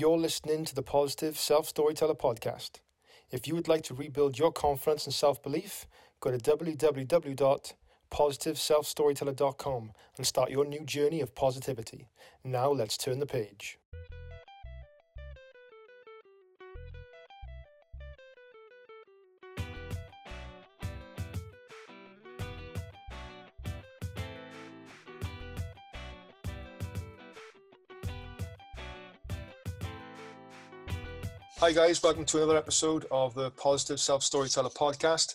You're listening to the Positive Self Storyteller podcast. If you would like to rebuild your confidence and self belief, go to www.positiveselfstoryteller.com and start your new journey of positivity. Now let's turn the page. Hi, guys. Welcome to another episode of the Positive Self Storyteller podcast.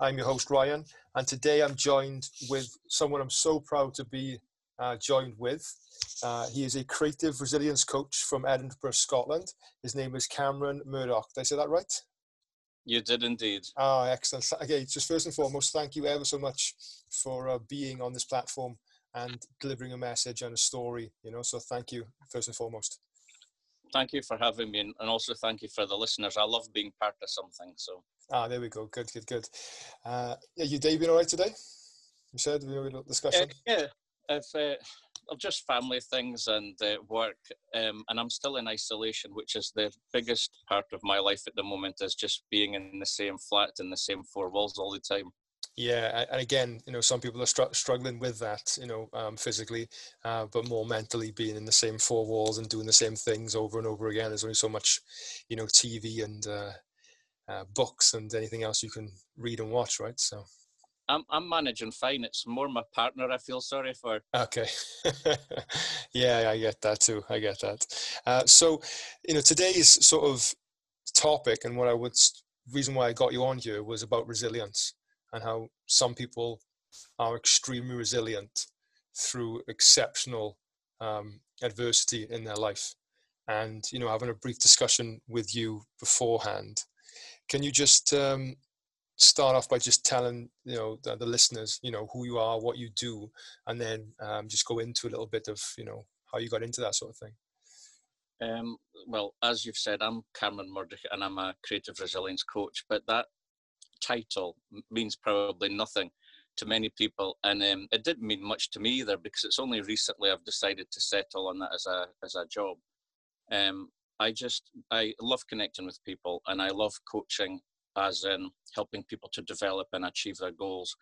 I'm your host, Ryan, and today I'm joined with someone I'm so proud to be uh, joined with. Uh, he is a creative resilience coach from Edinburgh, Scotland. His name is Cameron Murdoch. Did I say that right? You did indeed. Ah, excellent. Okay, just first and foremost, thank you ever so much for uh, being on this platform and delivering a message and a story. You know, so thank you first and foremost thank you for having me, and also thank you for the listeners. I love being part of something. So ah, there we go. Good, good, good. Uh, yeah, you day been all right today? You said we had a discussion. Uh, yeah, if uh, just family things and uh, work, um, and I'm still in isolation, which is the biggest part of my life at the moment. Is just being in the same flat in the same four walls all the time. Yeah, and again, you know, some people are str- struggling with that, you know, um, physically, uh, but more mentally, being in the same four walls and doing the same things over and over again. There's only so much, you know, TV and uh, uh, books and anything else you can read and watch, right? So. I'm I'm managing fine. It's more my partner I feel sorry for. Okay, yeah, I get that too. I get that. Uh, so, you know, today's sort of topic and what I would reason why I got you on here was about resilience and how some people are extremely resilient through exceptional um, adversity in their life. And you know, having a brief discussion with you beforehand, can you just um, start off by just telling you know the, the, listeners you know who you are, what you do, and then um, just go into a little bit of you know how you got into that sort of thing. Um, well, as you've said, I'm Cameron Murdoch and I'm a creative resilience coach, but that title means probably nothing to many people, and um, it didn't mean much to me either because it's only recently I've decided to settle on that as a as a job. Um, I just I love connecting with people, and I love coaching, as in helping people to develop and achieve their goals.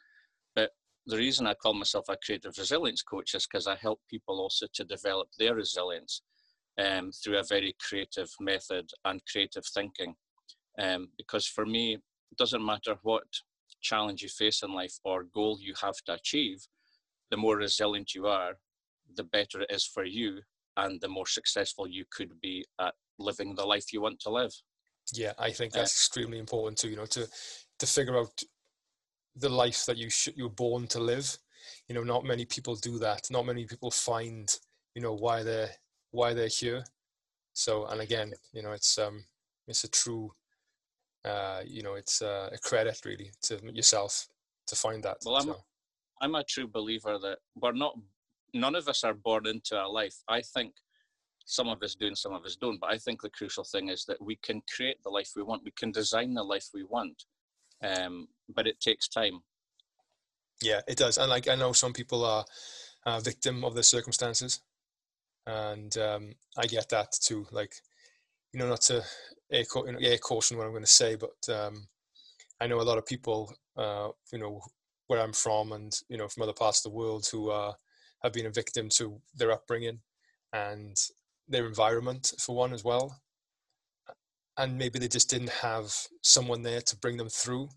But the reason I call myself a creative resilience coach is because I help people also to develop their resilience um, through a very creative method and creative thinking. Um, because for me, doesn't matter what challenge you face in life or goal you have to achieve, the more resilient you are, the better it is for you and the more successful you could be at living the life you want to live. Yeah, I think that's uh, extremely important too, you know to to figure out the life that you should you're born to live. You know, not many people do that. Not many people find you know why they're why they're here. So, and again, you know, it's um it's a true uh, you know, it's uh, a credit really to yourself to find that. Well, I'm, so. I'm a true believer that we're not, none of us are born into a life. I think some of us do and some of us don't, but I think the crucial thing is that we can create the life we want. We can design the life we want, um, but it takes time. Yeah, it does. And like, I know some people are a victim of their circumstances and um, I get that too. Like, you know, not to air, you know, air caution what I'm going to say, but um, I know a lot of people, uh, you know, where I'm from and, you know, from other parts of the world who uh, have been a victim to their upbringing and their environment for one as well. And maybe they just didn't have someone there to bring them through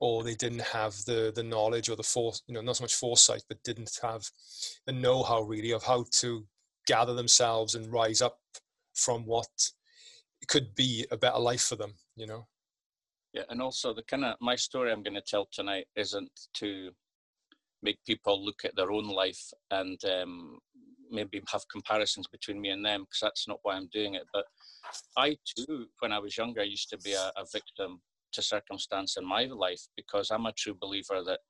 or they didn't have the the knowledge or the force you know not so much foresight but didn't have the know-how really of how to gather themselves and rise up from what could be a better life for them you know yeah and also the kind of my story i'm going to tell tonight isn't to make people look at their own life and um, maybe have comparisons between me and them because that's not why i'm doing it but i too when i was younger i used to be a, a victim to circumstance in my life because i'm a true believer that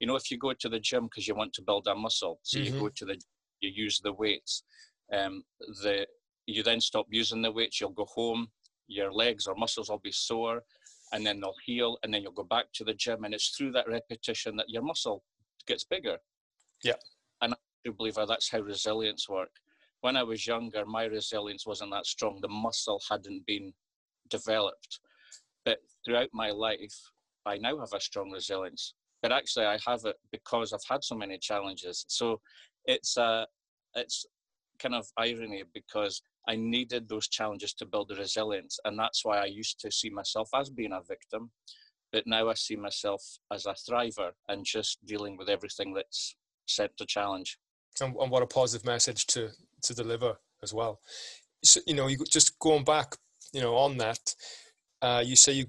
you know if you go to the gym because you want to build a muscle so mm-hmm. you go to the you use the weights um, the you then stop using the weights, you'll go home, your legs or muscles will be sore, and then they'll heal, and then you'll go back to the gym. And it's through that repetition that your muscle gets bigger. Yeah. And I do believe that's how resilience work. when I was younger, my resilience wasn't that strong. The muscle hadn't been developed. But throughout my life, I now have a strong resilience. But actually, I have it because I've had so many challenges. So it's a, uh, it's kind of irony because I needed those challenges to build the resilience, and that's why I used to see myself as being a victim, but now I see myself as a thriver and just dealing with everything that's set to challenge. And, and what a positive message to to deliver as well. So, you know, you just going back, you know, on that, uh, you say you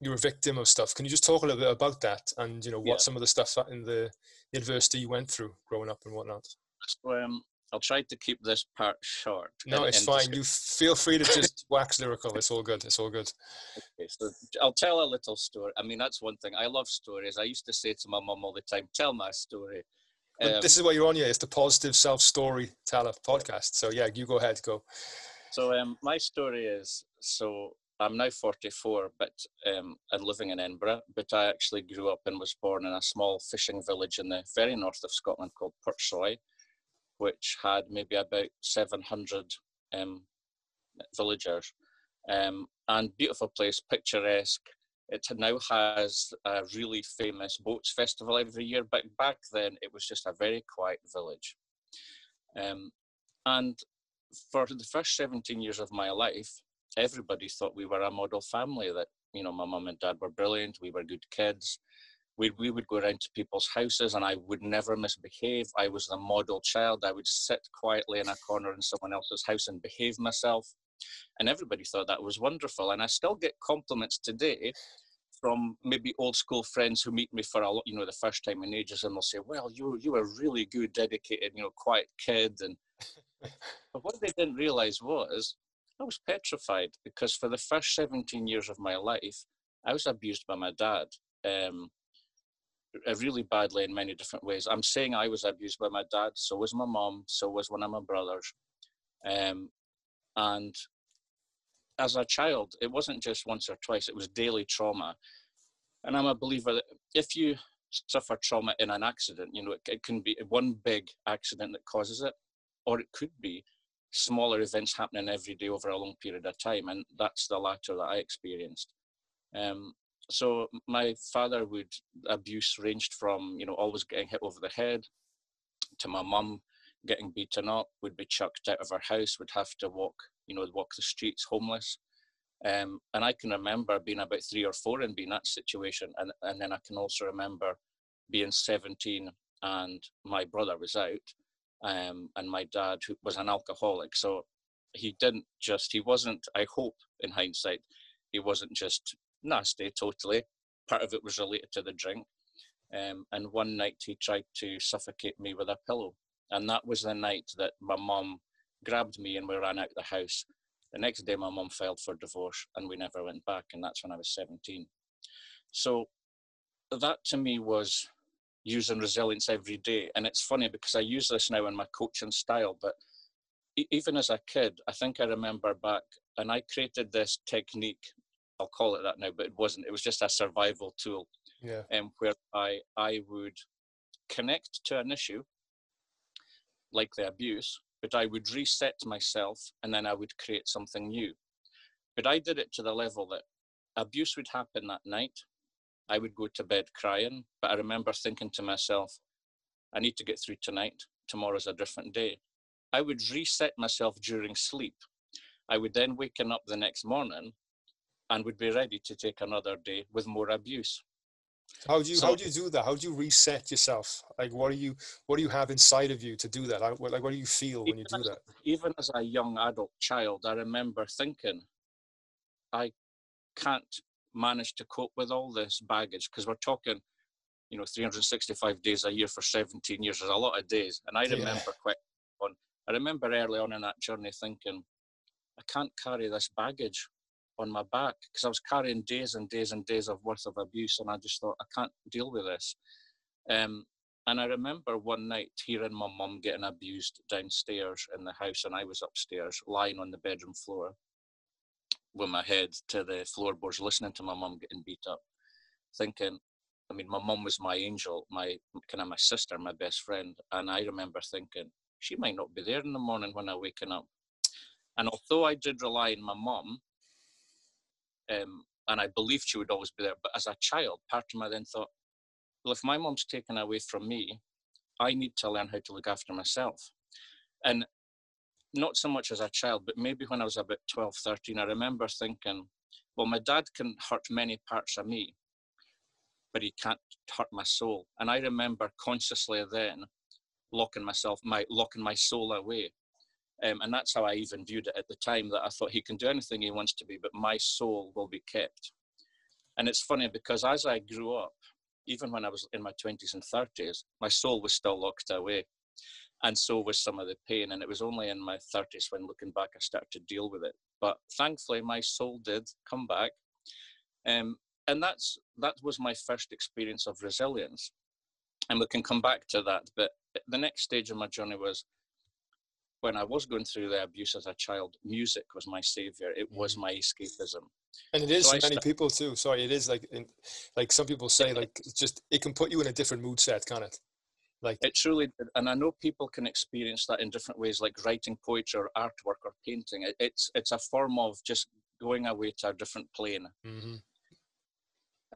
you're a victim of stuff. Can you just talk a little bit about that and you know what yeah. some of the stuff in the adversity you went through growing up and whatnot? So, um, I'll try to keep this part short. No, it's fine. You feel free to just wax lyrical. It's all good. It's all good. Okay, so I'll tell a little story. I mean, that's one thing. I love stories. I used to say to my mum all the time, "Tell my story." Um, this is what you're on here. It's the positive self story teller podcast. So yeah, you go ahead. Go. So um, my story is so I'm now 44, but um, and living in Edinburgh. But I actually grew up and was born in a small fishing village in the very north of Scotland called Portsoy, which had maybe about 700 um, villagers. Um, and beautiful place, picturesque. It now has a really famous boats festival every year, but back then it was just a very quiet village. Um, and for the first 17 years of my life, everybody thought we were a model family, that, you know, my mum and dad were brilliant, we were good kids. We, we would go around to people's houses and I would never misbehave. I was the model child. I would sit quietly in a corner in someone else's house and behave myself and everybody thought that was wonderful. And I still get compliments today from maybe old school friends who meet me for a lot, you know, the first time in ages, and they'll say, "Well, you you were really good, dedicated, you know, quiet kid." And but what they didn't realize was I was petrified because for the first 17 years of my life, I was abused by my dad. Um, really badly in many different ways. I'm saying I was abused by my dad, so was my mom, so was one of my brothers. Um, and as a child, it wasn't just once or twice, it was daily trauma. And I'm a believer that if you suffer trauma in an accident, you know, it, it can be one big accident that causes it, or it could be smaller events happening every day over a long period of time. And that's the latter that I experienced. Um, so my father would abuse ranged from, you know, always getting hit over the head to my mum getting beaten up, would be chucked out of our house, would have to walk, you know, walk the streets homeless. Um, and I can remember being about three or four and being that situation. And, and then I can also remember being 17 and my brother was out um, and my dad who was an alcoholic. So he didn't just, he wasn't, I hope in hindsight, he wasn't just nasty totally. Part of it was related to the drink. Um, and one night he tried to suffocate me with a pillow. And that was the night that my mum grabbed me and we ran out of the house. The next day, my mum filed for divorce and we never went back. And that's when I was 17. So that to me was using resilience every day. And it's funny because I use this now in my coaching style, but even as a kid, I think I remember back and I created this technique. I'll call it that now, but it wasn't. It was just a survival tool. Yeah. Um, where I I would connect to an issue like the abuse, but I would reset myself and then I would create something new. But I did it to the level that abuse would happen that night. I would go to bed crying, but I remember thinking to myself, I need to get through tonight. Tomorrow's a different day. I would reset myself during sleep. I would then waken up the next morning and would be ready to take another day with more abuse. How do you so, how do you do that? How do you reset yourself? Like what do you what do you have inside of you to do that? Like what do you feel when you do as, that? Even as a young adult child, I remember thinking, I can't manage to cope with all this baggage because we're talking, you know, 365 days a year for 17 years is a lot of days. And I remember yeah. quite on. I remember early on in that journey thinking, I can't carry this baggage on my back because I was carrying days and days and days of worth of abuse, and I just thought I can't deal with this. Um, and I remember one night hearing my mum getting abused downstairs in the house, and I was upstairs lying on the bedroom floor with my head to the floorboards, listening to my mum getting beat up, thinking, I mean, my mum was my angel, my kind of my sister, my best friend, and I remember thinking, she might not be there in the morning when I'm waking up. And although I did rely on my mom, um, and I believed she would always be there, but as a child, part of me then thought, well, if my mom's taken away from me, I need to learn how to look after myself. And not so much as a child, but maybe when I was about 12, 13, I remember thinking, well, my dad can hurt many parts of me, but he can't hurt my soul. And I remember consciously then locking myself, my locking my soul away. Um, and that's how I even viewed it at the time that I thought he can do anything he wants to be, but my soul will be kept. And it's funny because as I grew up, even when I was in my 20s and 30s, my soul was still locked away. And so was some of the pain. And it was only in my 30s when looking back, I started to deal with it. But thankfully, my soul did come back. Um, and that's that was my first experience of resilience. And we can come back to that. But the next stage of my journey was when I was going through the abuse as a child, music was my savior. It was mm. my escapism. And it is so for many st- people too. Sorry, it is like, in, like some people say, like just it can put you in a different mood set, can it? Like it truly, and I know people can experience that in different ways, like writing poetry or artwork or painting. It, it's it's a form of just going away to a different plane. Mm-hmm.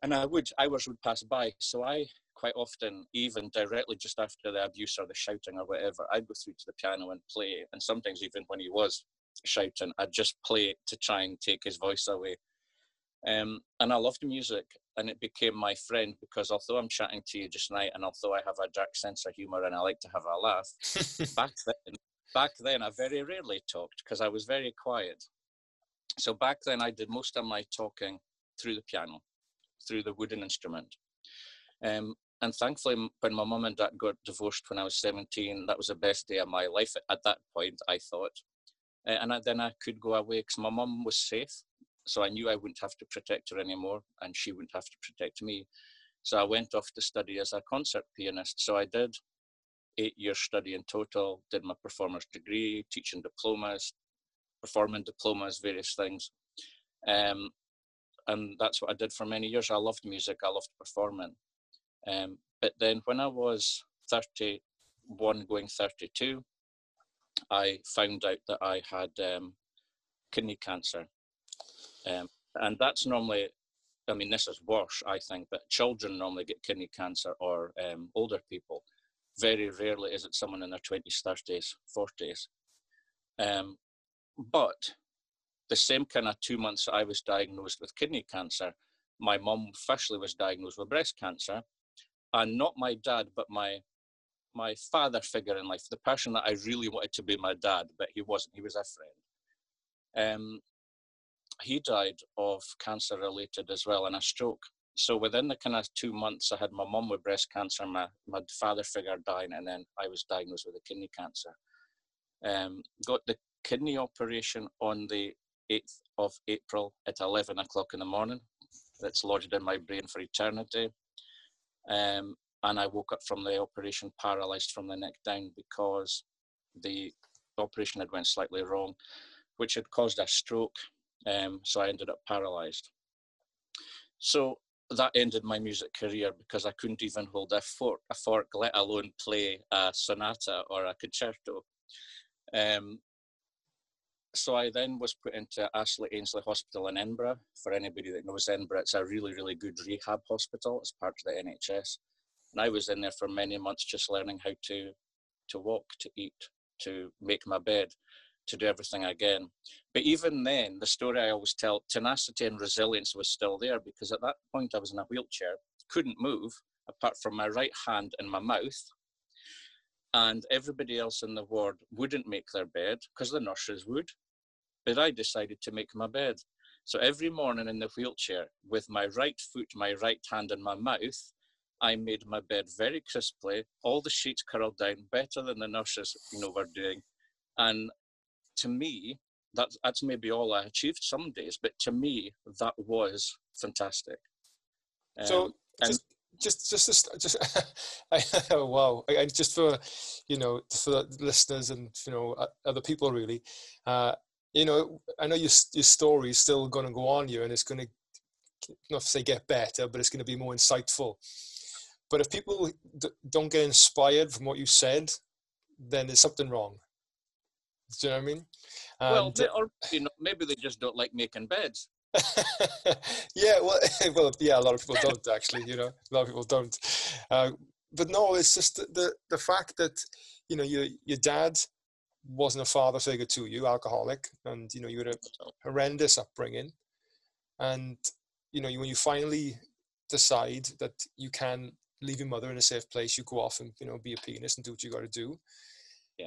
And I would, hours would pass by. So I quite often, even directly just after the abuse or the shouting or whatever, I'd go through to the piano and play. And sometimes even when he was shouting, I'd just play to try and take his voice away. Um, and I loved music, and it became my friend because although I'm chatting to you just now, and although I have a dark sense of humor and I like to have a laugh, back then, back then I very rarely talked because I was very quiet. So back then I did most of my talking through the piano, through the wooden instrument. Um, and thankfully, when my mum and dad got divorced when I was 17, that was the best day of my life at that point, I thought. And then I could go away because my mum was safe. So I knew I wouldn't have to protect her anymore and she wouldn't have to protect me. So I went off to study as a concert pianist. So I did eight years study in total, did my performance degree, teaching diplomas, performing diplomas, various things. Um, and that's what I did for many years. I loved music, I loved performing. Um, but then when I was 31 going 32, I found out that I had um, kidney cancer. Um, and that's normally, I mean, this is worse, I think, but children normally get kidney cancer or um, older people. Very rarely is it someone in their 20s, 30s, 40s. Um, but the same kind of two months I was diagnosed with kidney cancer, my mum officially was diagnosed with breast cancer and not my dad, but my my father figure in life, the person that I really wanted to be my dad, but he wasn't. He was a friend. Um, he died of cancer related as well and a stroke. So within the kind of two months, I had my mum with breast cancer, my, my father figure dying, and then I was diagnosed with a kidney cancer. Um, got the kidney operation on the 8th of April at 11 o'clock in the morning. That's lodged in my brain for eternity. Um, and I woke up from the operation paralyzed from the neck down because the operation had went slightly wrong, which had caused a stroke. Um, so I ended up paralyzed. So that ended my music career because I couldn't even hold a fork, a fork let alone play a sonata or a concerto. Um, so I then was put into Astley Ainslie Hospital in Edinburgh. For anybody that knows Edinburgh, it's a really, really good rehab hospital. It's part of the NHS. And I was in there for many months just learning how to to walk, to eat, to make my bed, to do everything again. But even then, the story I always tell, tenacity and resilience was still there because at that point I was in a wheelchair, couldn't move apart from my right hand and my mouth. And everybody else in the ward wouldn't make their bed because the nurses would but I decided to make my bed. So every morning in the wheelchair, with my right foot, my right hand, and my mouth, I made my bed very crisply, all the sheets curled down, better than the nurses, you know, were doing. And to me, that's, that's maybe all I achieved some days, but to me, that was fantastic. Um, so just, just, just, just, I, oh, wow. I, just for, you know, for listeners and, you know, other people really, uh, you know, I know your your story is still going to go on you, and it's going to not to say get better, but it's going to be more insightful. But if people don't get inspired from what you said, then there's something wrong. Do you know what I mean? well, they, or you know, maybe they just don't like making beds. yeah, well, well, yeah, a lot of people don't actually. You know, a lot of people don't. Uh, but no, it's just the, the the fact that you know your your dad wasn't a father figure to you, alcoholic, and you know you had a horrendous upbringing, and you know when you finally decide that you can leave your mother in a safe place, you go off and you know be a pianist and do what you got to do. Yeah.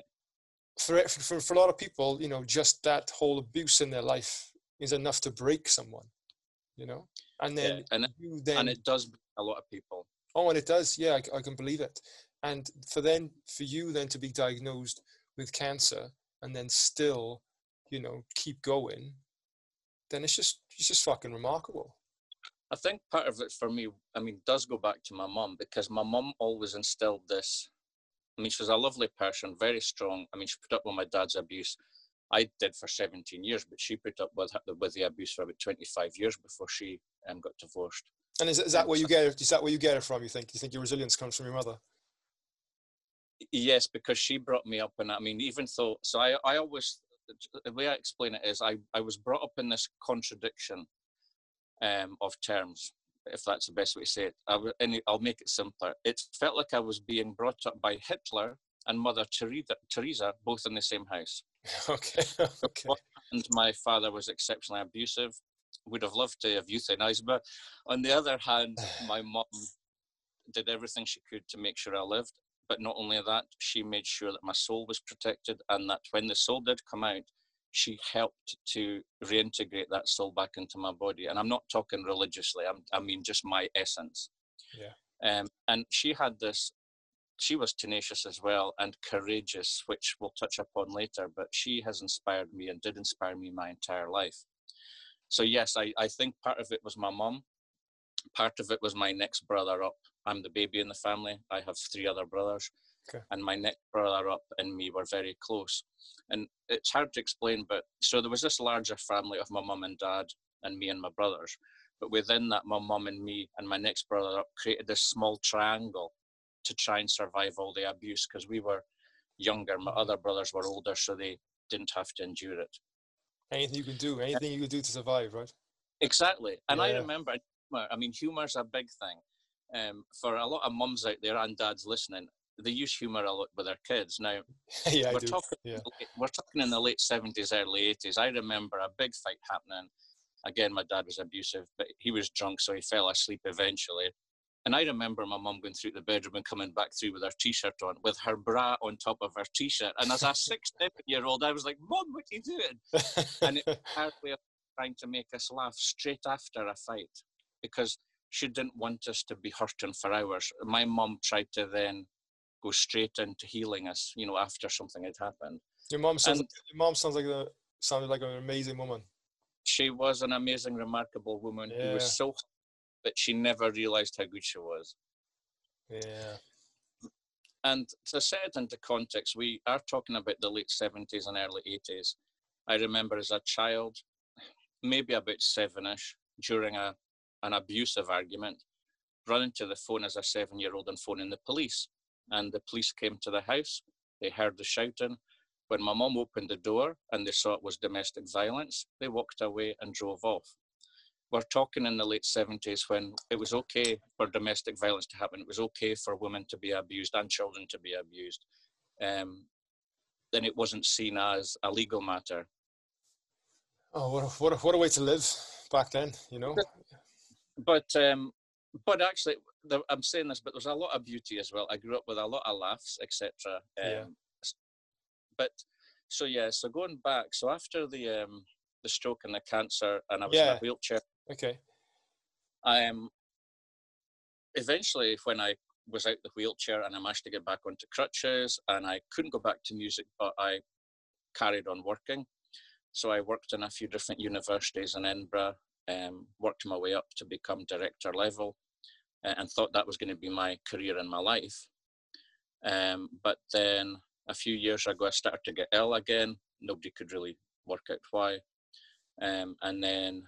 For, for for a lot of people, you know, just that whole abuse in their life is enough to break someone, you know, and then yeah, and, you then and it does a lot of people. Oh, and it does. Yeah, I, I can believe it. And for then for you then to be diagnosed with cancer and then still, you know, keep going, then it's just it's just fucking remarkable. I think part of it for me, I mean, does go back to my mum because my mum always instilled this. I mean, she was a lovely person, very strong. I mean, she put up with my dad's abuse. I did for 17 years, but she put up with with the abuse for about 25 years before she um, got divorced. And is, is that where you get it? Is that where you get it from? You think? You think your resilience comes from your mother? Yes, because she brought me up, and I mean, even though, so I, I always, the way I explain it is, I, I was brought up in this contradiction um, of terms, if that's the best way to say it. I, and I'll make it simpler. It felt like I was being brought up by Hitler and Mother Teresa, Teresa both in the same house. Okay. okay. And my father was exceptionally abusive. Would have loved to have euthanized me. On the other hand, my mom did everything she could to make sure I lived. But not only that, she made sure that my soul was protected and that when the soul did come out, she helped to reintegrate that soul back into my body. And I'm not talking religiously, I'm, i mean just my essence. Yeah. Um, and she had this, she was tenacious as well and courageous, which we'll touch upon later, but she has inspired me and did inspire me my entire life. So, yes, I, I think part of it was my mum, part of it was my next brother up I'm the baby in the family. I have three other brothers. Okay. And my next brother up and me were very close. And it's hard to explain, but so there was this larger family of my mum and dad and me and my brothers. But within that, my mum and me and my next brother up created this small triangle to try and survive all the abuse because we were younger. My mm-hmm. other brothers were older, so they didn't have to endure it. Anything you can do, anything you can do to survive, right? Exactly. And yeah. I remember, I mean, humor's a big thing um, for a lot of mums out there and dads listening, they use humour a lot with their kids. Now, yeah, we're, talking, yeah. we're talking in the late 70s, early 80s. I remember a big fight happening. Again, my dad was abusive, but he was drunk, so he fell asleep eventually. And I remember my mum going through the bedroom and coming back through with her t-shirt on, with her bra on top of her t-shirt. And as a six, seven-year-old, I was like, "Mom, what are you doing?" and it was her way of trying to make us laugh straight after a fight, because she didn't want us to be hurting for hours. My mum tried to then go straight into healing us, you know, after something had happened. Your mom sounds. And your mom sounds like a sounded like an amazing woman. She was an amazing, remarkable woman yeah. who was so, but she never realized how good she was. Yeah. And to set it into context, we are talking about the late 70s and early 80s. I remember as a child, maybe about seven-ish, during a an abusive argument, running to the phone as a seven year old and phoning the police. And the police came to the house, they heard the shouting. When my mum opened the door and they saw it was domestic violence, they walked away and drove off. We're talking in the late 70s when it was okay for domestic violence to happen. It was okay for women to be abused and children to be abused. Um, then it wasn't seen as a legal matter. Oh, what a, what a, what a way to live back then, you know? But um, but actually, the, I'm saying this, but there's a lot of beauty as well. I grew up with a lot of laughs, etc. Um, yeah. But so yeah, so going back, so after the um, the stroke and the cancer, and I was yeah. in a wheelchair. Okay. I um, eventually when I was out the wheelchair and I managed to get back onto crutches, and I couldn't go back to music, but I carried on working. So I worked in a few different universities in Edinburgh um, worked my way up to become director level uh, and thought that was going to be my career in my life. Um, but then a few years ago, I started to get ill again. Nobody could really work out why. Um, and then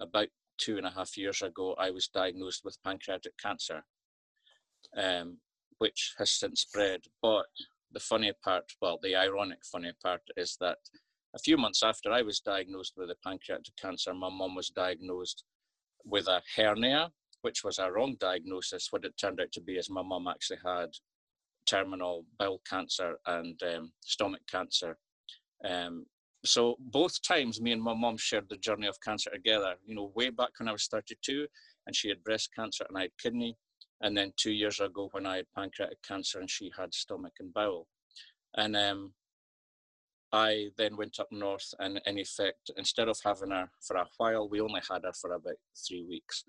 about two and a half years ago, I was diagnosed with pancreatic cancer, um, which has since spread. But the funny part, well, the ironic funny part is that a few months after I was diagnosed with a pancreatic cancer, my mum was diagnosed with a hernia, which was a wrong diagnosis. What it turned out to be is my mum actually had terminal bowel cancer and um, stomach cancer. Um, so both times, me and my mum shared the journey of cancer together. You know, way back when I was 32, and she had breast cancer and I had kidney, and then two years ago when I had pancreatic cancer and she had stomach and bowel. And um, I then went up north, and in effect, instead of having her for a while, we only had her for about three weeks.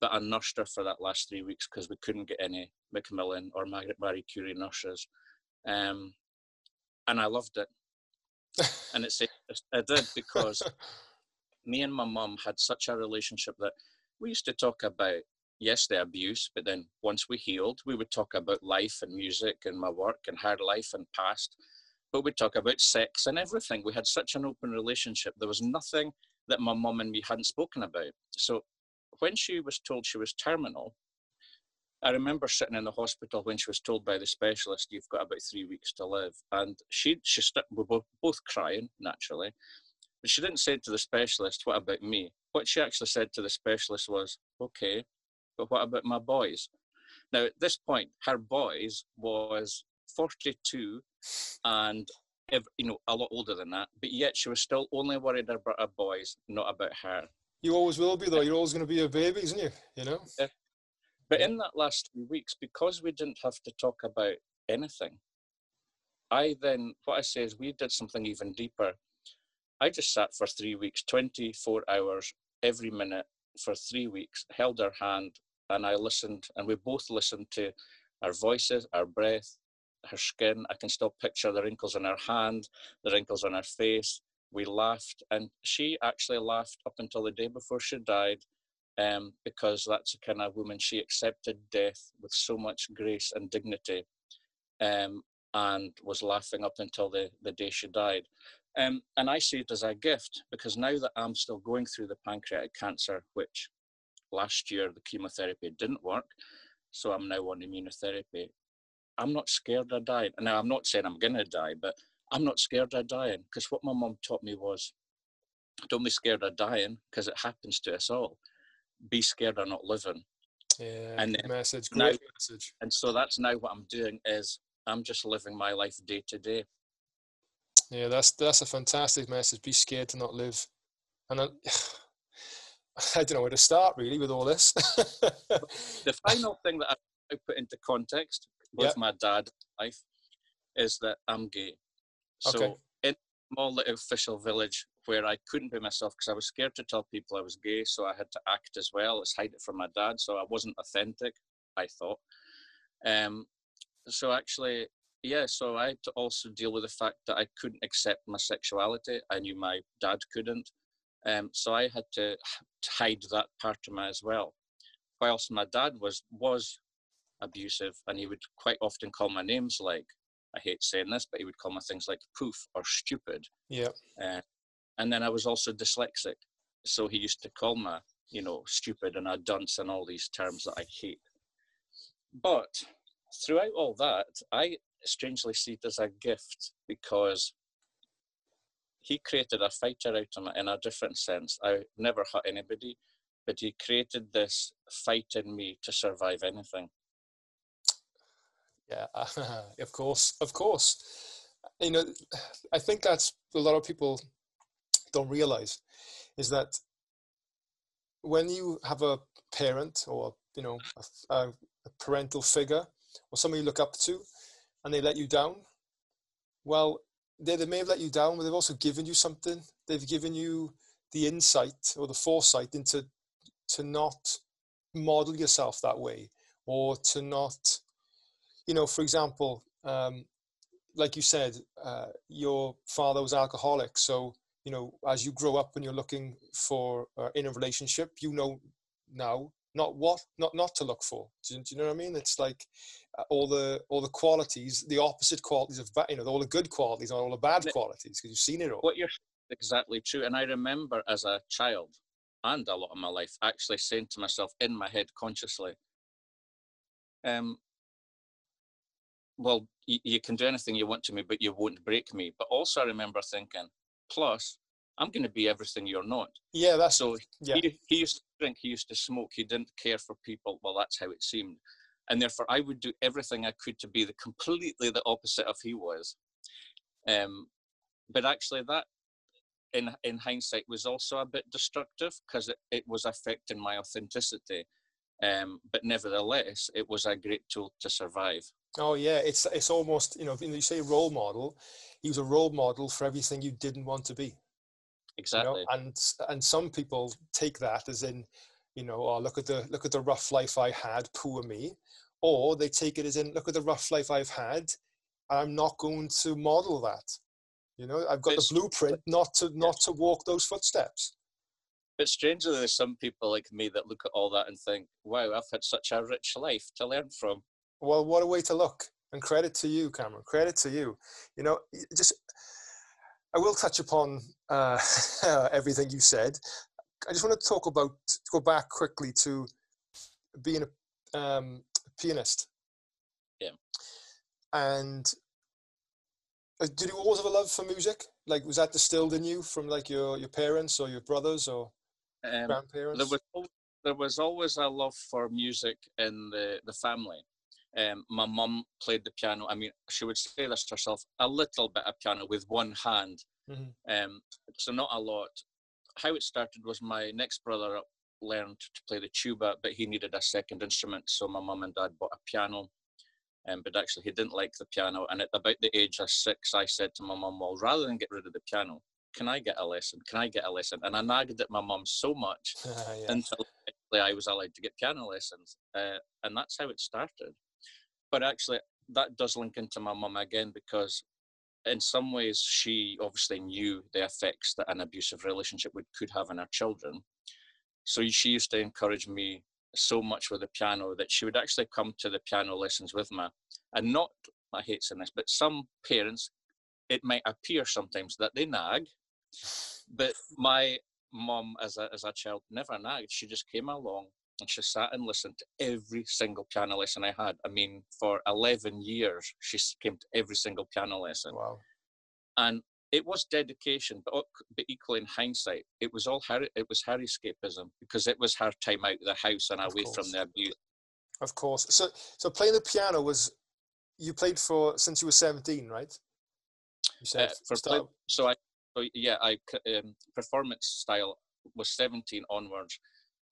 But I nursed her for that last three weeks because we couldn't get any Macmillan or Margaret Marie Curie nurses. Um, and I loved it. and it's I did because me and my mum had such a relationship that we used to talk about yes the abuse but then once we healed we would talk about life and music and my work and her life and past but we'd talk about sex and everything. We had such an open relationship. There was nothing that my mum and me hadn't spoken about. So when she was told she was terminal I remember sitting in the hospital when she was told by the specialist, "You've got about three weeks to live," and she she st- we were both crying naturally, but she didn't say to the specialist, "What about me?" What she actually said to the specialist was, "Okay, but what about my boys?" Now at this point, her boys was 42 and you know a lot older than that, but yet she was still only worried about her boys, not about her. You always will be though. You're always going to be a baby, isn't you? You know. If, but in that last few weeks, because we didn't have to talk about anything, I then, what I say is, we did something even deeper. I just sat for three weeks, 24 hours every minute for three weeks, held her hand, and I listened, and we both listened to our voices, our breath, her skin. I can still picture the wrinkles on her hand, the wrinkles on her face. We laughed, and she actually laughed up until the day before she died um, because that's the kind of woman she accepted death with so much grace and dignity um, and was laughing up until the, the day she died. Um, and I see it as a gift because now that I'm still going through the pancreatic cancer, which last year the chemotherapy didn't work, so I'm now on immunotherapy. I'm not scared of dying. Now, I'm not saying I'm going to die, but I'm not scared of dying because what my mum taught me was don't be scared of dying because it happens to us all be scared of not living. Yeah, and message, great now, message. And so that's now what I'm doing is I'm just living my life day to day. Yeah, that's that's a fantastic message. Be scared to not live. And I, I don't know where to start really with all this. the final thing that I put into context with yep. my dad life is that I'm gay. So okay. in small little official village where I couldn't be myself because I was scared to tell people I was gay, so I had to act as well. Let's hide it from my dad, so I wasn't authentic. I thought. Um, so actually, yeah. So I had to also deal with the fact that I couldn't accept my sexuality. I knew my dad couldn't, um, so I had to hide that part of me as well. Whilst my dad was was abusive, and he would quite often call my names like I hate saying this, but he would call my things like poof or stupid. Yeah. Uh, and then I was also dyslexic. So he used to call me, you know, stupid and a dunce and all these terms that I hate. But throughout all that, I strangely see it as a gift because he created a fighter out of me in a different sense. I never hurt anybody, but he created this fight in me to survive anything. Yeah, of course, of course. You know, I think that's a lot of people don't realize is that when you have a parent or you know a, a, parental figure or somebody you look up to and they let you down well they, they may have let you down but they've also given you something they've given you the insight or the foresight into to not model yourself that way or to not you know for example um, like you said uh, your father was alcoholic so you know, as you grow up and you're looking for uh, in a relationship, you know now not what not not to look for. Do you, do you know what I mean? It's like uh, all the all the qualities, the opposite qualities of you know all the good qualities and all the bad qualities because you've seen it all. What you're exactly true, and I remember as a child and a lot of my life actually saying to myself in my head consciously, um, well, you can do anything you want to me, but you won't break me. But also, I remember thinking, plus, I'm going to be everything you're not. Yeah, that's So yeah. he, he used to drink, he used to smoke, he didn't care for people. Well, that's how it seemed. And therefore, I would do everything I could to be the completely the opposite of he was. Um, but actually, that in in hindsight was also a bit destructive because it, it was affecting my authenticity. Um, but nevertheless, it was a great tool to survive. Oh yeah, it's it's almost you know you say role model, he was a role model for everything you didn't want to be. You Exactly. know, and and some people take that as in, you know, oh look at the look at the rough life I had, poor me, or they take it as in look at the rough life I've had, and I'm not going to model that. You know, I've got It's- the blueprint not to not to walk those footsteps. But strangely, there's some people like me that look at all that and think, "Wow, I've had such a rich life to learn from." Well, what a way to look. And credit to you, Cameron. Credit to you. You know, just I will touch upon uh, everything you said. I just want to talk about go back quickly to being a um, pianist. Yeah. And uh, did you always have a love for music? Like, was that distilled in you from like your your parents or your brothers or Um, grandparents? there was there was always a love for music in the the family. Um, my mum played the piano. I mean, she would say this herself: a little bit of piano with one hand, Mhm. um, so not a lot. How it started was my next brother learned to play the tuba, but he needed a second instrument, so my mum and dad bought a piano. Um, but actually, he didn't like the piano, and at about the age of six, I said to my mum, "Well, rather than get rid of the piano, can I get a lesson? Can I get a lesson?" And I nagged at my mum so much yeah. until I was allowed to get piano lessons, uh, and that's how it started. But actually, that does link into my mum again because, in some ways, she obviously knew the effects that an abusive relationship would could have on her children. So she used to encourage me so much with the piano that she would actually come to the piano lessons with me, and not I hate saying this, but some parents, it might appear sometimes that they nag, but my mum as a as a child never nagged. She just came along and she sat and listened to every single piano lesson I had. I mean, for eleven years, she came to every single piano lesson, Wow. and it was dedication. But but equally in hindsight, it was all her. It was her escapism because it was her time out of the house and Of away course. from the abuse. Of course. So so playing the piano was you played for since you were 17, right? You said Uh, for play, so I so yeah I um, performance style was seventeen onwards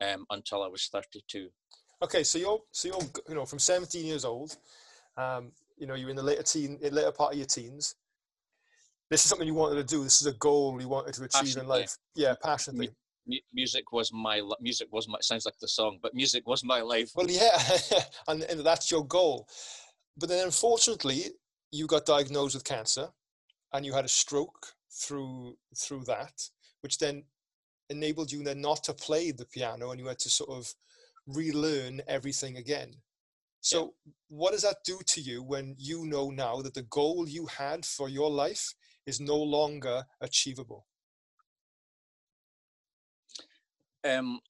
um, until I was thirty two. Okay, so you're so you're you know from 17 years old, um, you know you're in the later teen, later part of your teens. This is something you wanted to do. This is a goal you wanted to achieve in life. Yeah, passionately. mu- music was my music was my sounds like the song but music was my life Well, yeah, and, and that's your goal. But then, unfortunately, you got diagnosed with cancer, and you had a stroke through through that, which then enabled you then not to play the piano, and you had to sort of relearn everything again. So, what does that do to you when you know now that the goal you had for your life is no longer achievable? um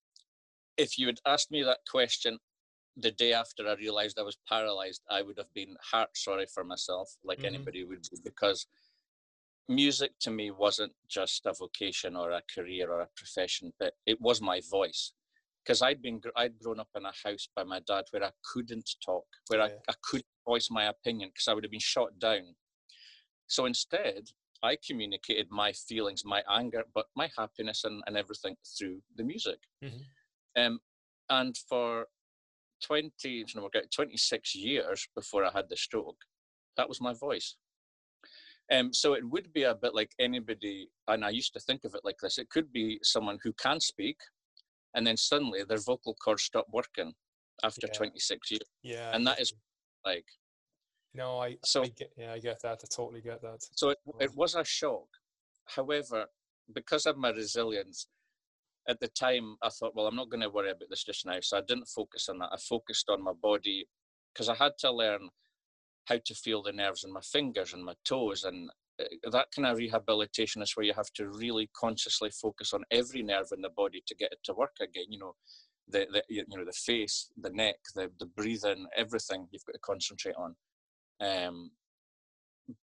if you had asked me that question the day after i realized i was paralyzed i would have been heart sorry for myself like Mhm. anybody would be because music to me wasn't just a vocation or a career or a profession but it was my voice because I'd been, I'd grown up in a house by my dad where i couldn't talk where Yeah. I, I couldn't voice my opinion because i would have been shot down so instead i communicated my feelings my anger but my happiness and, and everything through the music Mhm. um, and for 20 no, we're getting 26 years before i had the stroke that was my voice um, so it would be a bit like anybody, and I used to think of it like this. It could be someone who can speak, and then suddenly their vocal cords stop working after Yeah. 26 years. Yeah, And that is. Like, no, I so- I get yeah, I get that. I totally get that. so it, it was a shock. However, because of my resilience, at the time I thought, well, I'm not going to worry about this just now. So I didn't focus on that. I focused on my body because I had to learn how to feel the nerves in my fingers and my toes. And uh, that kind of rehabilitation is where you have to really consciously focus on every nerve in the body to get it to work again. You know, the, the you know the face, the neck, the the breathing, everything you've got to concentrate on. Um,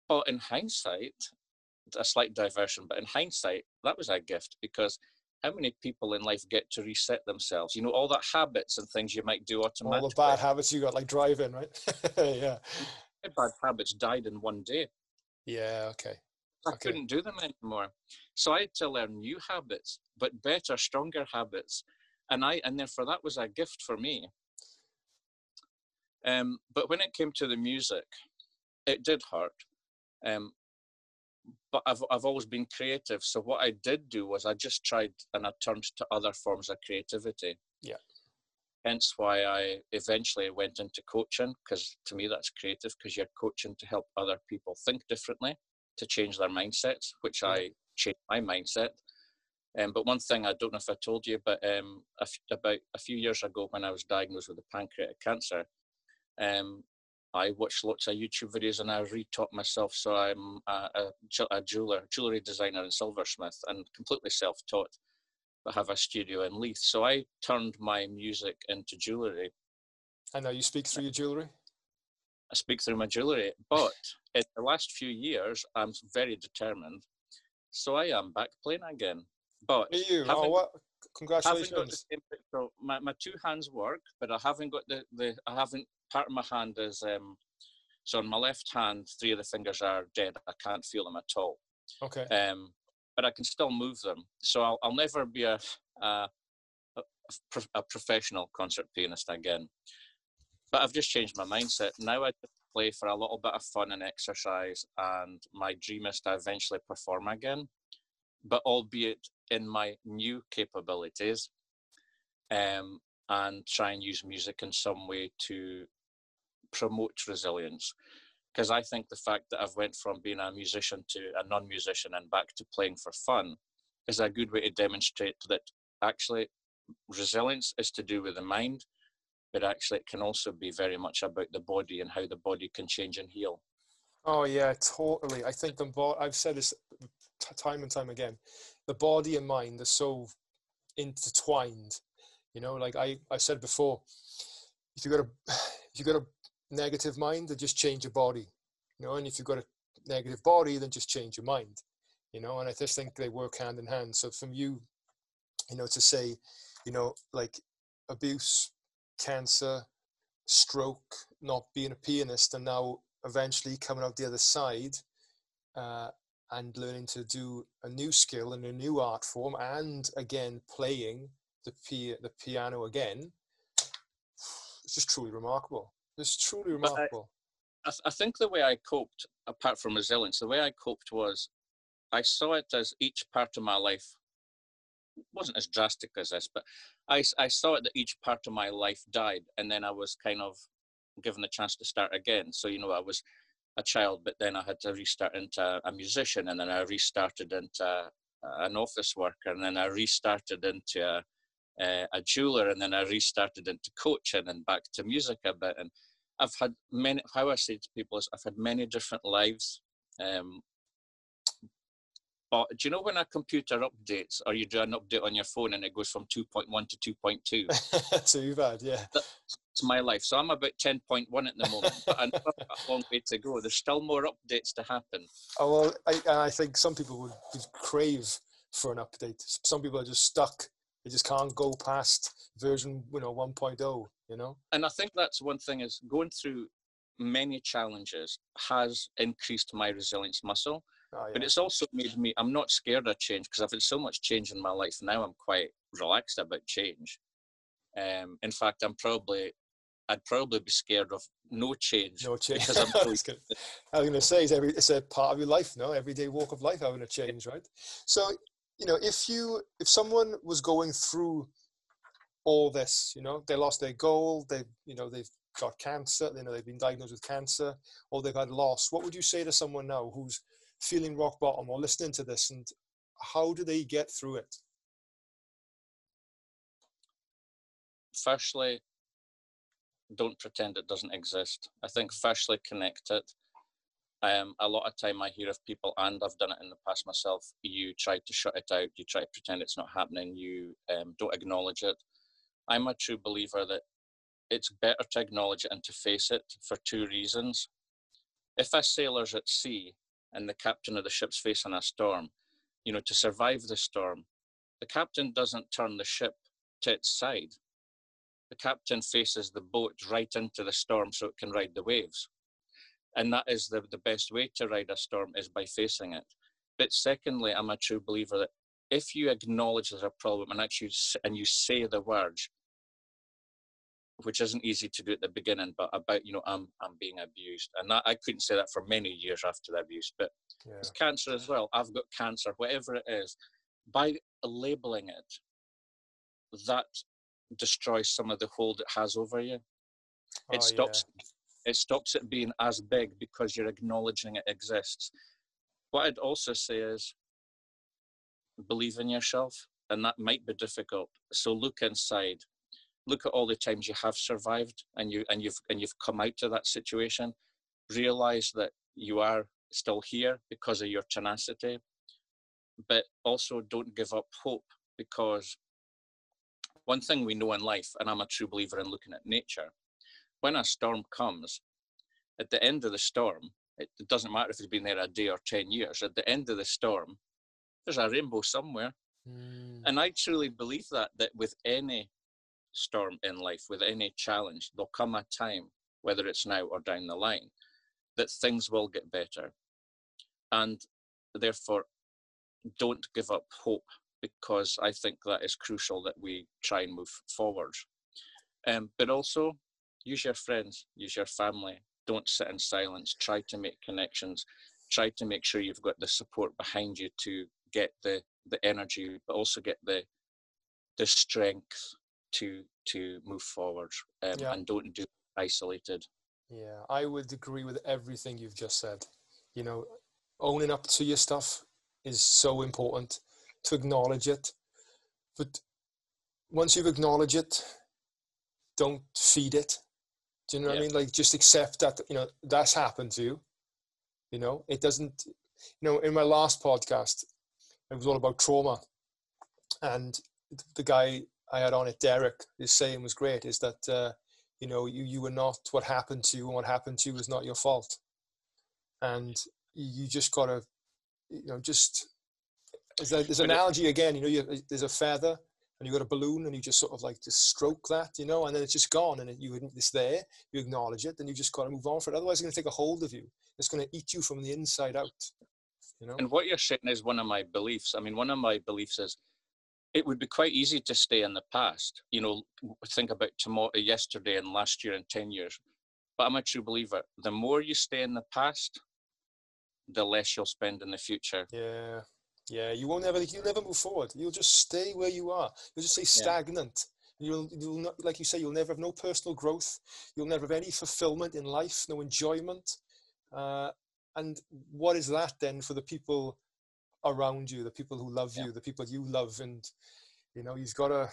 but in hindsight, a slight diversion, but in hindsight, that was a gift because how many people in life get to reset themselves? You know, all that habits and things you might do automatically. All the bad habits you got, like driving, right? yeah. bad habits died in one day. Yeah, okay. I okay. couldn't do them anymore. So I had to learn new habits, but better, stronger habits. And I and therefore that was a gift for me. Um, but when it came to the music, it did hurt. Um, but I've I've always been creative. So what I did do was I just tried and I turned to other forms of creativity. Yeah. Hence why I eventually went into coaching because to me that's creative because you're coaching to help other people think differently, to change their mindsets, which yeah. I changed my mindset. Um, but one thing I don't know if I told you, but um, about a few years ago when I was diagnosed with the pancreatic cancer, um, I watched lots of YouTube videos and I retaught myself. So I'm a, a, a jeweler, jewelry designer and silversmith, and completely self-taught, but have a studio in Leith. So I turned my music into jewelry. And now you speak through your jewelry. I speak through my jewelry, but in the last few years, I'm very determined. So I am back playing again. But Are you? Oh, what? Congratulations. Same, so my, my two hands work, but I haven't got the, the I haven't part of my hand is um, so on my left hand, three of the fingers are dead. I can't feel them at all. Okay. Um, but I can still move them. So I'll, I'll never be a, a, a professional concert pianist again. But I've just changed my mindset. Now I play for a little bit of fun and exercise, and my dream is to eventually perform again, but albeit in my new capabilities. Um, and try and use music in some way to promote resilience because I think the fact that I've went from being a musician to a non-musician and back to playing for fun is a good way to demonstrate that actually resilience is to do with the mind, but actually it can also be very much about the body and how the body can change and heal. Oh yeah, totally. I think the bo- I've said this time and time again. The body and mind are so intertwined. You know, like I I said before, if you got a if you got a negative mind, then just change your body. You know, and if you've got a negative body, then just change your mind. You know, and I just think they work hand in hand. So from you, you know, to say, you know, like abuse, cancer, stroke, not being a pianist, and now eventually coming out the other side uh, and learning to do a new skill and a new art form, and again playing the the piano again. It's just truly remarkable. It's truly remarkable. I, I think the way I coped, apart from resilience, the way I coped was I saw it as each part of my life wasn't as drastic as this, but I, I saw it that each part of my life died, and then I was kind of given the chance to start again. So you know, I was a child, but then I had to restart into a musician, and then I restarted into an office worker, and then I restarted into a, a, a jeweler, and then I restarted into coaching and back to music a bit, and I've had many. How I say to people is, I've had many different lives. Um, but do you know when a computer updates, or you do an update on your phone and it goes from 2.1 to 2.2? Too bad, yeah. That's my life. So I'm about 10.1 at the moment, but I've got a long way to go. There's still more updates to happen. Oh well, I, I think some people would, would crave for an update. Some people are just stuck. They just can't go past version, you know, 1.0 you know and i think that's one thing is going through many challenges has increased my resilience muscle oh, yeah. but it's also made me i'm not scared of change because i've had so much change in my life now i'm quite relaxed about change um, in fact i'm probably I'd probably be scared of no change. No change. Because I'm I was going to say, it's, every, it's a part of your life, no? Everyday walk of life having a change, right? So, you know, if you, if someone was going through all this. You know, they lost their goal. They, you know, they've got cancer. You know, they've been diagnosed with cancer, or they've had loss. What would you say to someone now who's feeling rock bottom or listening to this, and how do they get through it? Firstly, don't pretend it doesn't exist. I think firstly connect it. Um, a lot of time I hear of people, and I've done it in the past myself. You try to shut it out. You try to pretend it's not happening. You um, don't acknowledge it. I'm a true believer that it's better to acknowledge it and to face it for two reasons. If a sailor's at sea and the captain of the ship's facing a storm, you know, to survive the storm, the captain doesn't turn the ship to its side. The captain faces the boat right into the storm so it can ride the waves. And that is the, the best way to ride a storm is by facing it. But secondly, I'm a true believer that if you acknowledge there's a problem and actually and you say the words, which isn't easy to do at the beginning, but about you know I'm I'm being abused, and that I couldn't say that for many years after the abuse. But yeah. it's cancer as well. I've got cancer, whatever it is. By labeling it, that destroys some of the hold it has over you. It oh, stops. Yeah. It stops it being as big because you're acknowledging it exists. What I'd also say is believe in yourself, and that might be difficult. So look inside look at all the times you have survived and you and you've and you've come out of that situation realize that you are still here because of your tenacity but also don't give up hope because one thing we know in life and i'm a true believer in looking at nature when a storm comes at the end of the storm it, doesn't matter if it's been there a day or 10 years at the end of the storm there's a rainbow somewhere mm. and i truly believe that that with any storm in life, with any challenge, there'll come a time, whether it's now or down the line, that things will get better. And therefore, don't give up hope because I think that is crucial that we try and move forward. Um, but also, use your friends, use your family. Don't sit in silence. Try to make connections. Try to make sure you've got the support behind you to get the the energy, but also get the the strength to to move forward um, yeah. and don't do isolated. Yeah, I would agree with everything you've just said. You know, owning up to your stuff is so important to acknowledge it. But once you've acknowledged it, don't feed it. Do you know yeah. what I mean? Like just accept that, you know, that's happened to you. You know, it doesn't, you know, in my last podcast, it was all about trauma. And the guy I had on it, Derek, his saying was great, is that, uh, you know, you, you were not what happened to you and what happened to you was not your fault. And you just got to, you know, just, there's, a, there's an analogy again, you know, you, there's a feather and you got a balloon and you just sort of like just stroke that, you know, and then it's just gone and it, you, it's there, you acknowledge it, then you just got to move on for it. Otherwise it's going to take a hold of you. It's going to eat you from the inside out. You know? And what you're saying is one of my beliefs. I mean, one of my beliefs is it would be quite easy to stay in the past. You know, think about tomorrow, yesterday, and last year, and ten years. But I'm a true believer. The more you stay in the past, the less you'll spend in the future. Yeah, yeah. You won't ever. You'll never move forward. You'll just stay where you are. You'll just stay stagnant. Yeah. You'll, you'll not, like you say, you'll never have no personal growth. You'll never have any fulfillment in life, no enjoyment. Uh, and what is that then for the people around you, the people who love yeah. you, the people you love, and you know you've got to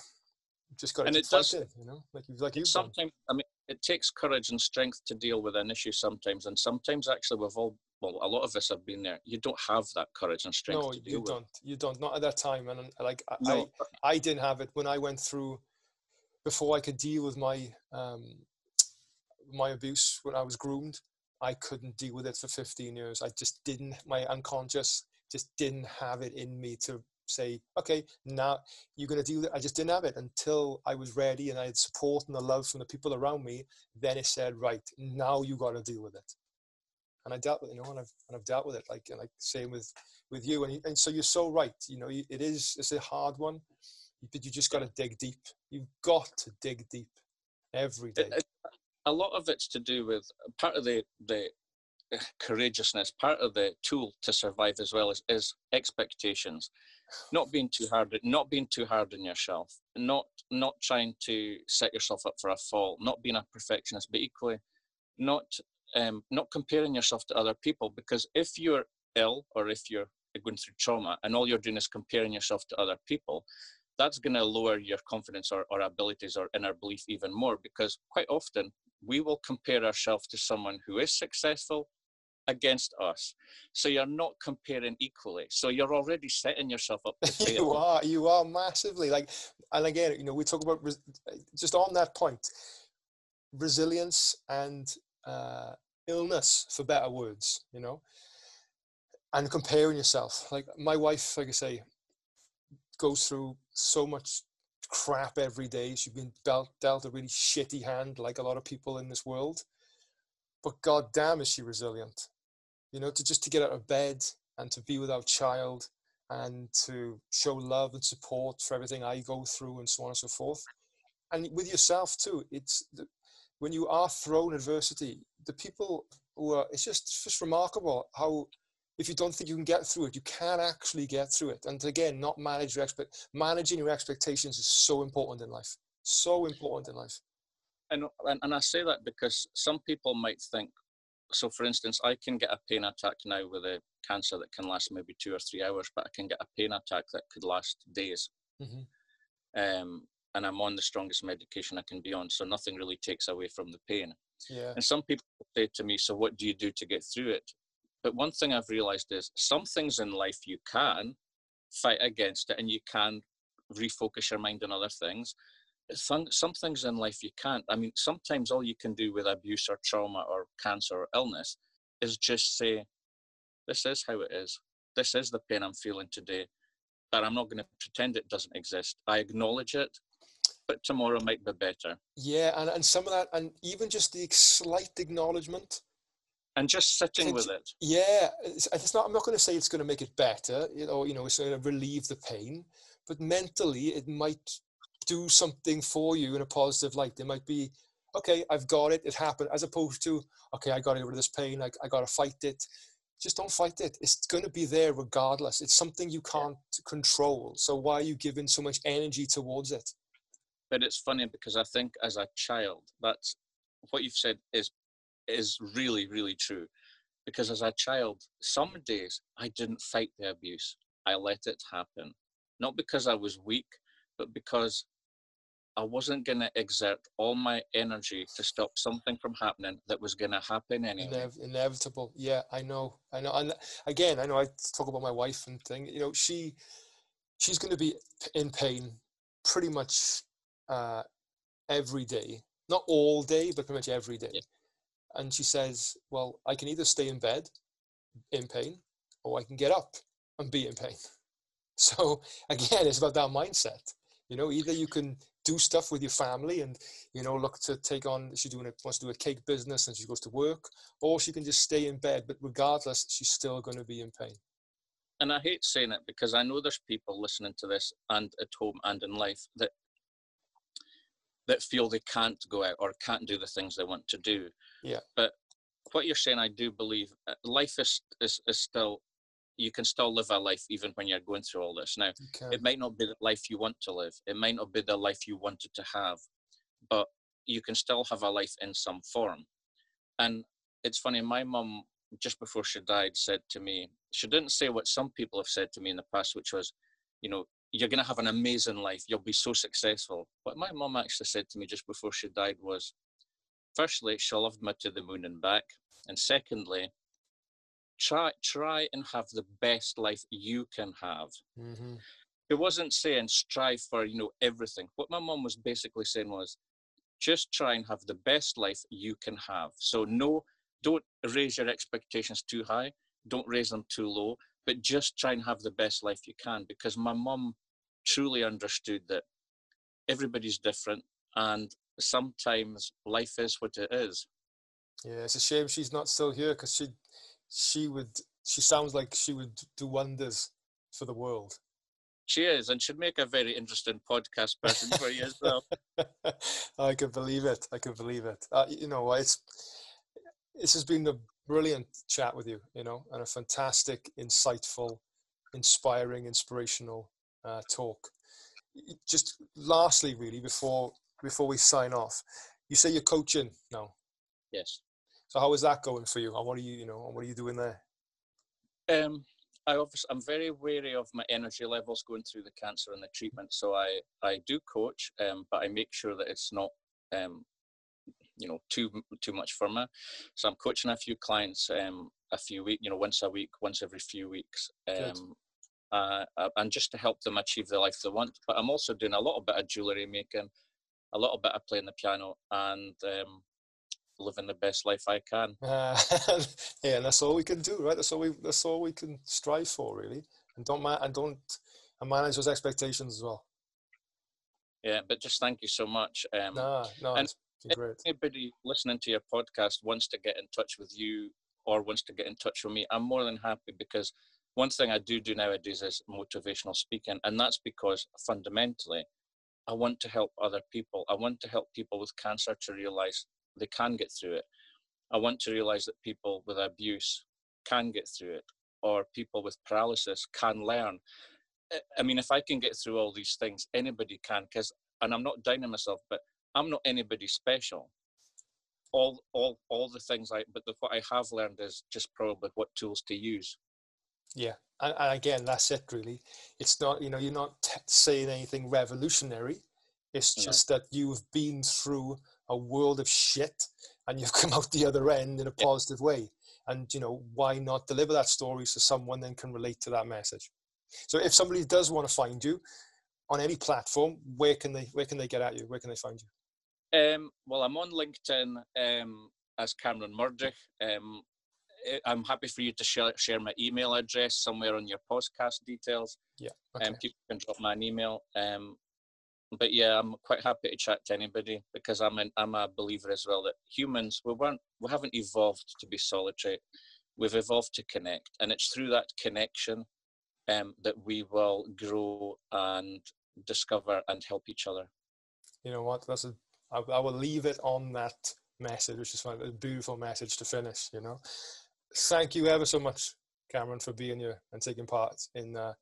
just got to and it does, it, you know, like you've like you. Sometimes I mean, it takes courage and strength to deal with an issue sometimes, and sometimes actually we've all well, a lot of us have been there. You don't have that courage and strength. No, you don't. You don't. Not at that time, and like no. I, I didn't have it when I went through before I could deal with my um, my abuse when I was groomed. I couldn't deal with it for 15 years. I just didn't. My unconscious just didn't have it in me to say, okay, now you're going to do that. I just didn't have it until I was ready and I had support and the love from the people around me. Then it said, right, now you got to deal with it. And I dealt with, it, you know, and I've, and I've dealt with it like, and like same with, with you. And, and so you're so right. You know, it is, it's a hard one, but you just got to dig deep. You've got to dig deep every day. a lot of it's to do with part of the, the courageousness part of the tool to survive as well is, is expectations. Not being too hard not being too hard on yourself not not trying to set yourself up for a fall not being a perfectionist but equally not um, not comparing yourself to other people because if you're ill or if you're going through trauma and all you're doing is comparing yourself to other people that's going to lower your confidence or, or abilities or inner belief even more because quite often we will compare ourselves to someone who is successful against us. So you're not comparing equally. So you're already setting yourself up. you are, you are massively like, and again, you know, we talk about res- just on that point, resilience and uh, illness, for better words. You know, and comparing yourself. Like my wife, like I say, goes through so much crap every day. She's been dealt, dealt a really shitty hand, like a lot of people in this world. But god damn, is she resilient? You know, to just to get out of bed and to be without child and to show love and support for everything I go through and so on and so forth. And with yourself too, it's the, when you are thrown adversity, the people who are, it's just, just remarkable how if you don't think you can get through it, you can actually get through it. And again, not manage your expect managing your expectations is so important in life. So important in life. And and I say that because some people might think. So, for instance, I can get a pain attack now with a cancer that can last maybe two or three hours, but I can get a pain attack that could last days. Mm-hmm. Um, and I'm on the strongest medication I can be on, so nothing really takes away from the pain. Yeah. And some people say to me, "So what do you do to get through it?" But one thing I've realized is some things in life you can fight against it and you can refocus your mind on other things. Some, some things in life you can't. I mean, sometimes all you can do with abuse or trauma or cancer or illness is just say, This is how it is. This is the pain I'm feeling today. But I'm not going to pretend it doesn't exist. I acknowledge it, but tomorrow might be better. Yeah, and, and some of that, and even just the slight acknowledgement and just sitting with it. Yeah, it's, it's, not. I'm not going to say it's going to make it better, you know. You know, it's going to relieve the pain, but mentally, it might do something for you in a positive light. It might be, okay, I've got it. It happened, as opposed to, okay, I got rid of this pain. I, I got to fight it. Just don't fight it. It's going to be there regardless. It's something you can't control. So why are you giving so much energy towards it? But it's funny because I think as a child, that's what you've said is is really, really true. Because as a child, some days I didn't fight the abuse. I let it happen. Not because I was weak, but because I wasn't going to exert all my energy to stop something from happening that was going to happen anyway. Inev- inevitable. Yeah, I know. I know. And again, I know I talk about my wife and thing. You know, she she's going to be in pain pretty much uh, every day. Not all day, but pretty much every day. Yeah and she says, Well, I can either stay in bed in pain or I can get up and be in pain. So again, it's about that mindset. You know, either you can do stuff with your family and, you know, look to take on, she's doing it, wants to do a cake business and she goes to work, or she can just stay in bed. But regardless, she's still going to be in pain. And I hate saying it because I know there's people listening to this and at home and in life that that feel they can't go out or can't do the things they want to do. Yeah. But what you're saying, I do believe uh, life is, is, is still, you can still live a life even when you're going through all this. Now, it might not be the life you want to live, it might not be the life you wanted to have, but you can still have a life in some form. And it's funny, my mum, just before she died, said to me, she didn't say what some people have said to me in the past, which was, you know, you're going to have an amazing life. You'll be so successful. What my mum actually said to me just before she died was, firstly, she loved me to the moon and back. And secondly, try try and have the best life you can have. Mm-hmm. It wasn't saying strive for you know everything. What my mom was basically saying was, just try and have the best life you can have. So no, don't raise your expectations too high. Don't raise them too low but just try and have the best life you can because my mom truly understood that everybody's different and sometimes life is what it is yeah it's a shame she's not still here because she she would she sounds like she would do wonders for the world she is and she'd make a very interesting podcast person for you as well i can believe it i can believe it uh, you know it's this has been a brilliant chat with you, you know, and a fantastic, insightful, inspiring, inspirational uh, talk. Just lastly, really, before before we sign off, you say you're coaching now. Yes. So how is that going for you? And what are you, you know, what are you doing there? Um, I obviously I'm very wary of my energy levels going through the cancer and the treatment. So I I do coach, um, but I make sure that it's not um, you know too too much for me. So I'm coaching a few clients um, a few week, you know, once a week, once every few weeks. Um, uh, uh, and just to help them achieve the life they want. But I'm also doing a little bit of jewellery making, a little bit of playing the piano, and um, living the best life I can. Uh, yeah, and that's all we can do, right? That's all we that's all we can strive for, really. And don't ma- and don't and manage those expectations as well. Yeah, but just thank you so much. Um, no, no, and great. Anybody listening to your podcast wants to get in touch with you or wants to get in touch with me, I'm more than happy because one thing I do do nowadays is motivational speaking, and that's because fundamentally, I want to help other people. I want to help people with cancer to realize they can get through it. I want to realize that people with abuse can get through it, or people with paralysis can learn. I mean, if I can get through all these things, anybody can. Because, and I'm not downing myself, but I'm not anybody special. All, all, all the things I, but the, what I have learned is just probably what tools to use. Yeah, and, and again, that's it. Really, it's not you know you're not t- saying anything revolutionary. It's just that you've been through a world of shit and you've come out the other end in a positive way. And you know why not deliver that story so someone then can relate to that message. So if somebody does want to find you on any platform, where can they where can they get at you? Where can they find you? Um, well, I'm on LinkedIn um, as Cameron Murdoch. Um, eh, I'm happy for you to share, share my email address somewhere on your podcast details. Yeah. Okay. Um, people can drop my email. But yeah, I'm quite happy to chat to anybody because I'm an, I'm a believer as well that humans we weren't we haven't evolved to be solitary. We've evolved to connect, and it's through that connection um, that we will grow and discover and help each other. You know what? That's a. I, I will leave it on that message, which is a beautiful message to finish. You know, thank you ever so much, Cameron, for being here and taking part in uh,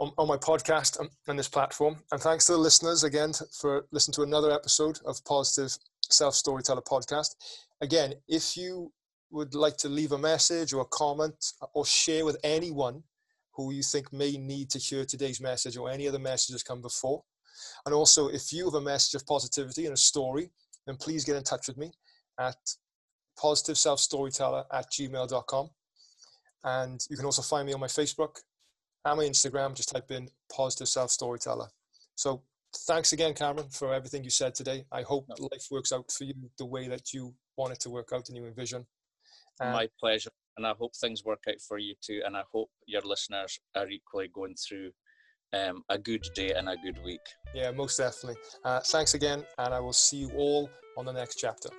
on, on my podcast and, this platform. And thanks to the listeners again for listening to another episode of Positive Self Storyteller podcast. Again, if you would like to leave a message or a comment or share with anyone who you think may need to hear today's message or any other messages come before. And also, if you have a message of positivity and a story, then please get in touch with me at positiveselfstoryteller at gmail.com. And you can also find me on my Facebook and my Instagram. Just type in positive self storyteller. So thanks again, Cameron, for everything you said today. I hope life works out for you the way that you want it to work out and you envision. My pleasure and I hope things work out for you too. And I hope your listeners are equally going through um, a good day and a good week. Yeah, most definitely. Uh, thanks again, and I will see you all on the next chapter.